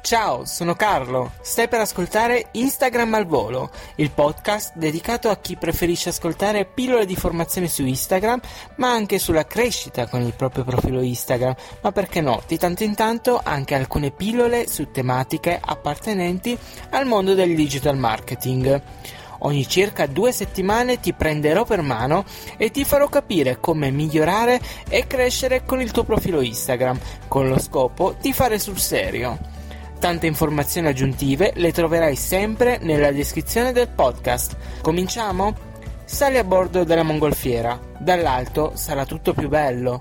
Ciao, sono Carlo. Stai per ascoltare Instagram al volo, il podcast dedicato a chi preferisce ascoltare pillole di formazione su Instagram, ma anche sulla crescita con il proprio profilo Instagram, ma perché no, di tanto in tanto anche alcune pillole su tematiche appartenenti al mondo del digital marketing. Ogni circa due settimane ti prenderò per mano e ti farò capire come migliorare e crescere con il tuo profilo Instagram, con lo scopo di fare sul serio. Tante informazioni aggiuntive le troverai sempre nella descrizione del podcast. Cominciamo? Sali a bordo della mongolfiera. Dall'alto sarà tutto più bello.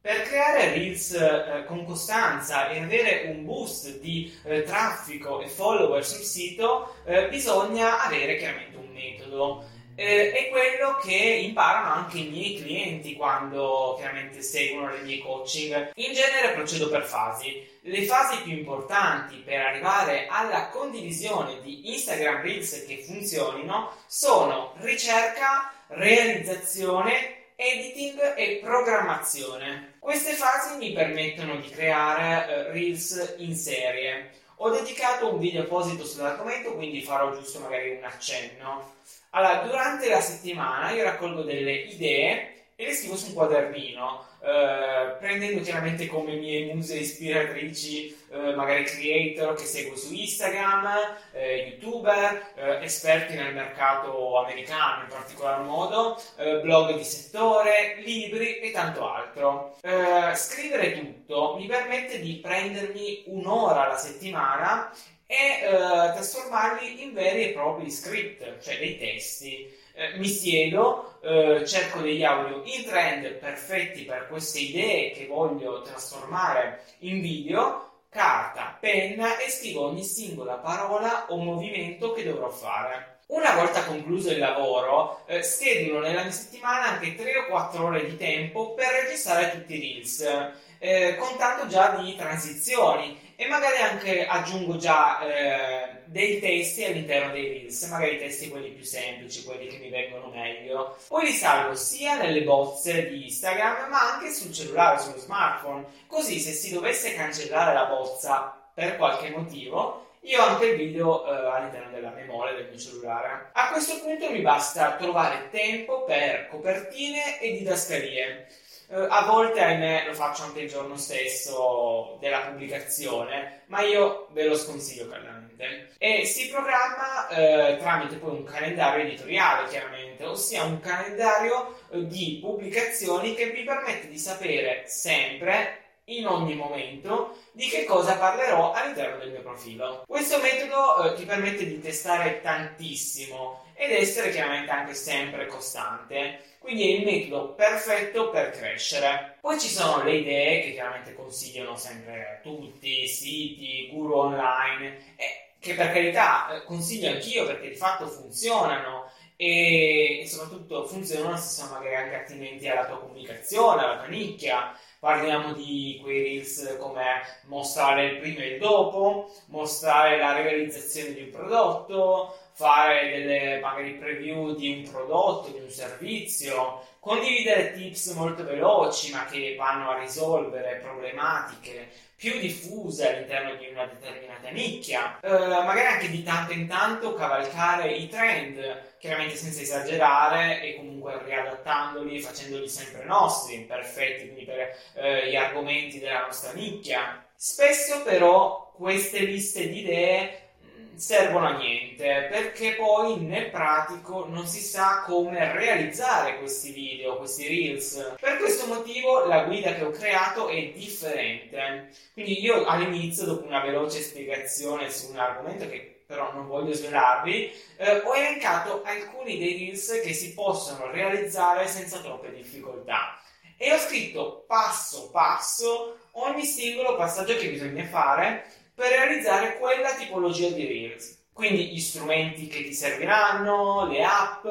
Per creare Reels eh, con costanza e avere un boost di eh, traffico e follower sul sito, eh, bisogna avere chiaramente un metodo. Eh, è quello che imparano anche i miei clienti quando chiaramente seguono le mie coaching. In genere procedo per fasi. Le fasi più importanti per arrivare alla condivisione di Instagram Reels che funzionino sono ricerca, realizzazione, editing e programmazione. Queste fasi mi permettono di creare eh, Reels in serie. Ho dedicato un video apposito sull'argomento, quindi farò giusto magari un accenno. Allora, durante la settimana io raccolgo delle idee le scrivo su un quadernino, eh, prendendo chiaramente come mie muse ispiratrici eh, magari creator che seguo su Instagram, eh, youtuber, eh, esperti nel mercato americano in particolar modo, eh, blog di settore, libri e tanto altro. Eh, scrivere tutto mi permette di prendermi un'ora alla settimana e trasformarli in veri e propri script, cioè dei testi eh, mi siedo, eh, cerco degli audio in trend perfetti per queste idee che voglio trasformare in video, carta, penna e scrivo ogni singola parola o movimento che dovrò fare. Una volta concluso il lavoro, eh, schedulo nella mia settimana anche 3 o 4 ore di tempo per registrare tutti i reels, eh, contando già di transizioni e magari anche aggiungo già eh, dei testi all'interno dei reels, magari testi quelli più semplici, quelli che mi vengono meglio. Poi li salvo sia nelle bozze di Instagram, ma anche sul cellulare, sullo smartphone. Così se si dovesse cancellare la bozza per qualche motivo, io ho anche il video eh, all'interno della memoria del mio cellulare. A questo punto mi basta trovare tempo per copertine e didascalie. Uh, a volte, ahimè, lo faccio anche il giorno stesso della pubblicazione, ma io ve lo sconsiglio caldamente. E si programma uh, tramite poi un calendario editoriale, chiaramente, ossia un calendario uh, di pubblicazioni che vi permette di sapere sempre in ogni momento di che cosa parlerò all'interno del mio profilo. Questo metodo eh, ti permette di testare tantissimo ed essere chiaramente anche sempre costante. Quindi è il metodo perfetto per crescere. Poi ci sono le idee che chiaramente consigliano sempre tutti, siti, guru online, e che per carità eh, consiglio anch'io perché di fatto funzionano e, soprattutto funzionano se sono magari anche attinenti alla tua comunicazione, alla tua nicchia. Parliamo di quei reels come mostrare il prima e il dopo, mostrare la realizzazione di un prodotto, fare delle magari preview di un prodotto, di un servizio, condividere tips molto veloci ma che vanno a risolvere problematiche più diffuse all'interno di una determinata nicchia, eh, magari anche di tanto in tanto cavalcare i trend, chiaramente senza esagerare e comunque riadattandoli, facendoli sempre nostri, perfetti quindi per eh, gli argomenti della nostra nicchia. Spesso però queste liste di idee servono a niente perché poi nel pratico non si sa come realizzare questi video, questi reels. Per questo motivo la guida che ho creato è differente. Quindi io all'inizio, dopo una veloce spiegazione su un argomento che però non voglio svelarvi, eh, ho elencato alcuni dei reels che si possono realizzare senza troppe difficoltà. E ho scritto passo passo ogni singolo passaggio che bisogna fare per realizzare quella tipologia di Reels. Quindi gli strumenti che ti serviranno, le app,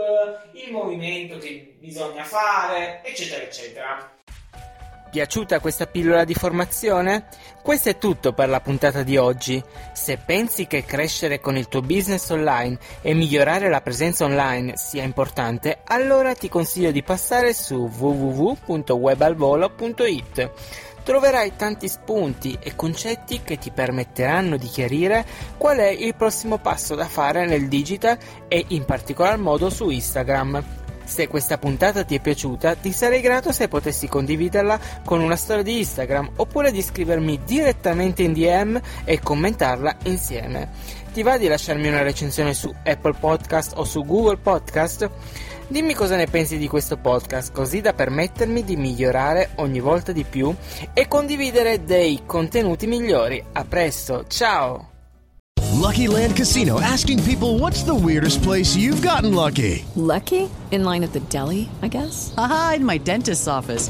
il movimento che bisogna fare, eccetera, eccetera. Piaciuta questa pillola di formazione? Questo è tutto per la puntata di oggi. Se pensi che crescere con il tuo business online e migliorare la presenza online sia importante, allora ti consiglio di passare su www.webalvolo.it troverai tanti spunti e concetti che ti permetteranno di chiarire qual è il prossimo passo da fare nel digital e in particolar modo su Instagram. Se questa puntata ti è piaciuta, ti sarei grato se potessi condividerla con una storia di Instagram oppure di scrivermi direttamente in DM e commentarla insieme. Ti va di lasciarmi una recensione su Apple Podcast o su Google Podcast? Dimmi cosa ne pensi di questo podcast, così da permettermi di migliorare ogni volta di più e condividere dei contenuti migliori. A presto, ciao! Lucky Land Casino asking people what's the weirdest place you've gotten lucky? Lucky? In line at the deli, I guess? Aha, in my dentist's office.